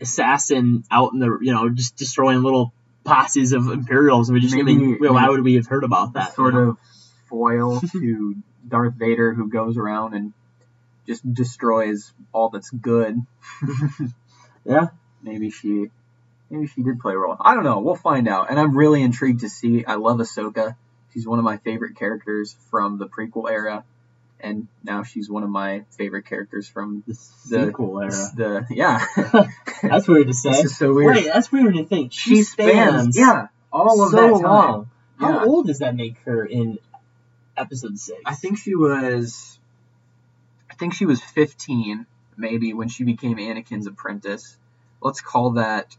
assassin out in the you know, just destroying little posses of Imperials and we just Maybe- why would we have heard about that? sort you know? of foil to Darth Vader, who goes around and just destroys all that's good. Yeah. Maybe she, maybe she did play a role. I don't know. We'll find out. And I'm really intrigued to see. I love Ahsoka. She's one of my favorite characters from the prequel era, and now she's one of my favorite characters from the the- sequel era. the yeah. That's weird to say. so weird. Wait, that's weird to think. She, she spans spans yeah all of so that time. long. How Yeah. old does that make her in episode six? I think she was I think she was 15 maybe when she became Anakin's apprentice. Let's call that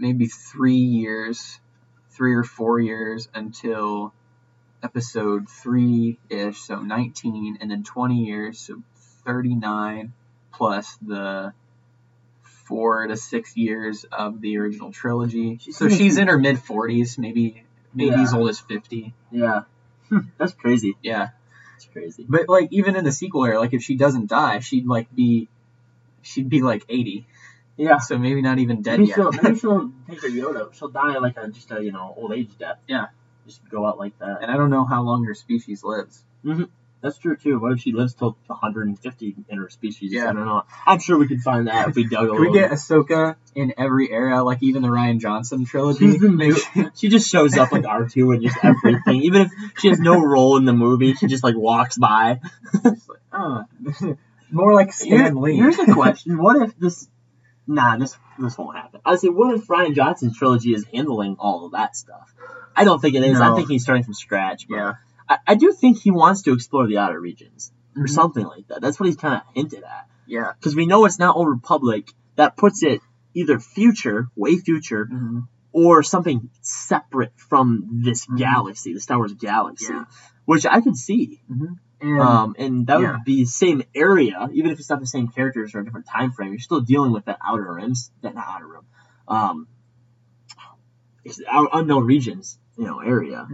maybe 3 years, 3 or 4 years until episode 3ish, so 19 and then 20 years, so 39 plus the 4 to 6 years of the original trilogy. She's so she's in her mid 40s, maybe maybe Yeah. as old as 50. Yeah. that's crazy. Yeah. That's crazy. But like even in the sequel era, like if she doesn't die, she'd like be she'd be like eighty. Yeah. So maybe not even dead Maybe yet. she'll, maybe she'll take her Yoda. She'll die like a just a you know old age death. Yeah. Just go out like that. and I don't know how long her species lives. Mhm. That's true too. What if she lives till 150 in her species? Yeah. I don't know. I'm sure we could find that if we dug a little. we get Ahsoka in every era, like even the Rian Johnson trilogy? She's the new. She just shows up like R2 and just everything. Even if she has no role in the movie, she just like walks by. Like, uh, more like Here- Stan Lee. here's a question: What if this? Nah, this this won't happen. I say, what if Rian Johnson's trilogy is handling all of that stuff? I don't think it is. I think he's starting from scratch. But yeah. I, I do think he wants to explore the outer regions or Mhm. something like that. That's what he's kind of hinted at. Yeah. Because we know it's not Old Republic. That puts it either future, way future, Mhm. or something separate from this Mhm. galaxy, the Star Wars galaxy, Yeah. which I could see. And Um, and that yeah. would be the same area, even if it's not the same characters or a different time frame. You're still dealing with that outer rim, that not outer rim, um, it's out, unknown regions, you know, area.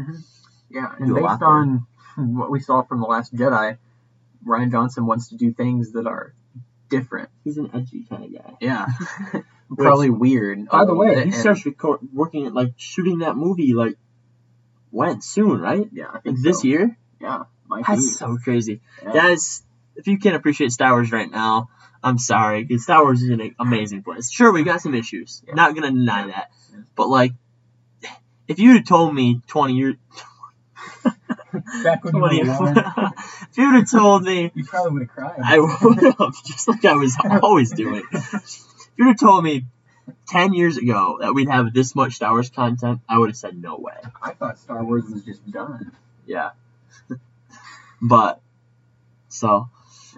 yeah, and based there. on what we saw from the Last Jedi, Rian Johnson wants to do things that are different. He's an edgy kind of guy. Yeah. Probably weird. By the way, he starts record, working at like shooting that movie like when soon, right? Yeah, I Like this so. year. Yeah, might be. That's so crazy, Yeah. guys. If you can't appreciate Star Wars right now, I'm sorry. 'cause Star Wars is an amazing place. Sure, we got some issues. Yeah. Not gonna deny that. Yeah. But like, if you'd told me 20 years, Back when you 20, were one. if If you'd have told me, You probably would have cried. I would have, just like I was always doing. If you'd have told me 10 years ago that we'd have this much Star Wars content, I would have said no way. I thought Star Wars was just done. Yeah. But, so,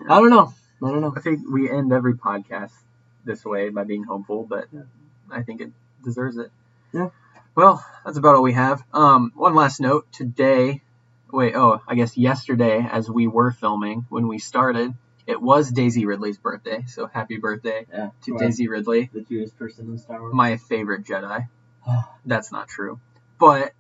I don't know. I don't know. I think we end every podcast this way by being hopeful, but I think it deserves it. Yeah. Well, that's about all we have. Um, one last note. Today, wait, oh, I guess yesterday, as we were filming when we started, it was Daisy Ridley's birthday. So happy birthday Yeah. to Right. Daisy Ridley, The cutest person in Star Wars. my favorite Jedi. That's not true, but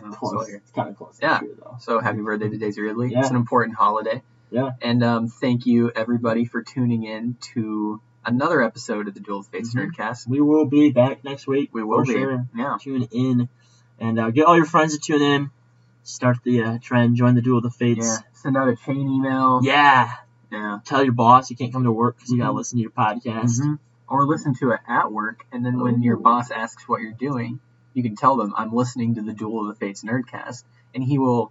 Don't so close. It's kind of close. Yeah. So happy birthday to Daisy Ridley. Yeah. It's an important holiday. Yeah. And um, thank you everybody for tuning in to another episode of the Duel of Fates Mhm. Nerdcast. We will be back next week. We will for be. Sure. Yeah. Tune in and uh, get all your friends to tune in. Start the uh, trend. Join the Duel of the Fates. Yeah. Send out a chain email. Yeah. Yeah. Tell your boss you can't come to work because you got to Mhm. listen to your podcast. Mhm. Or listen to it at work, and then when your boss asks what you're doing, you can tell them, I'm listening to the Duel of the Fates Nerdcast. And he will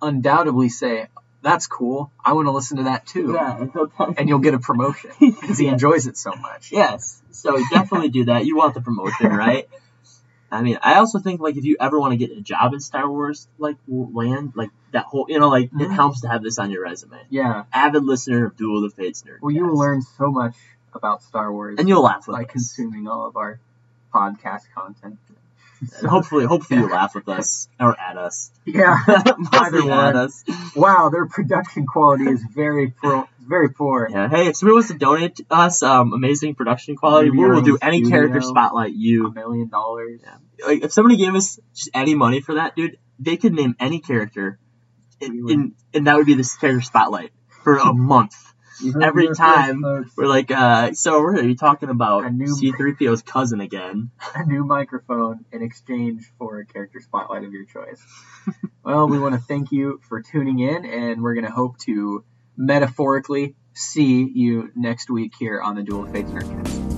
undoubtedly say, That's cool. I want to listen to that too. Yeah, and And you'll get a promotion because he Yeah. enjoys it so much. Yes. So definitely do that. You want the promotion, right? I mean, I also think like if you ever want to get a job in Star Wars, like land, like that whole, you know, like it Mhm. helps to have this on your resume. Yeah. Avid listener of Duel of the Fates nerd. Well, you will learn so much about Star Wars and you'll laugh with by us. consuming all of our podcast content. And hopefully, hopefully you laugh with us or at us. Yeah. Mostly one. us. wow, their production quality is very pro- very poor. Yeah. Hey, if somebody wants to donate to us um, amazing production quality, we will do any studio. character spotlight A you. million dollars. Like if somebody gave us just any money for that, dude, they could name any character, would. in, and that would be this character spotlight for a month. You heard Every mm-hmm, time first. We're like, uh, so we're gonna talking about A new- C-3PO's cousin again. a new microphone in exchange for a character spotlight of your choice. well, we want to thank you for tuning in, and we're going to hope to metaphorically see you next week here on the Duel of Fates Nerdcast.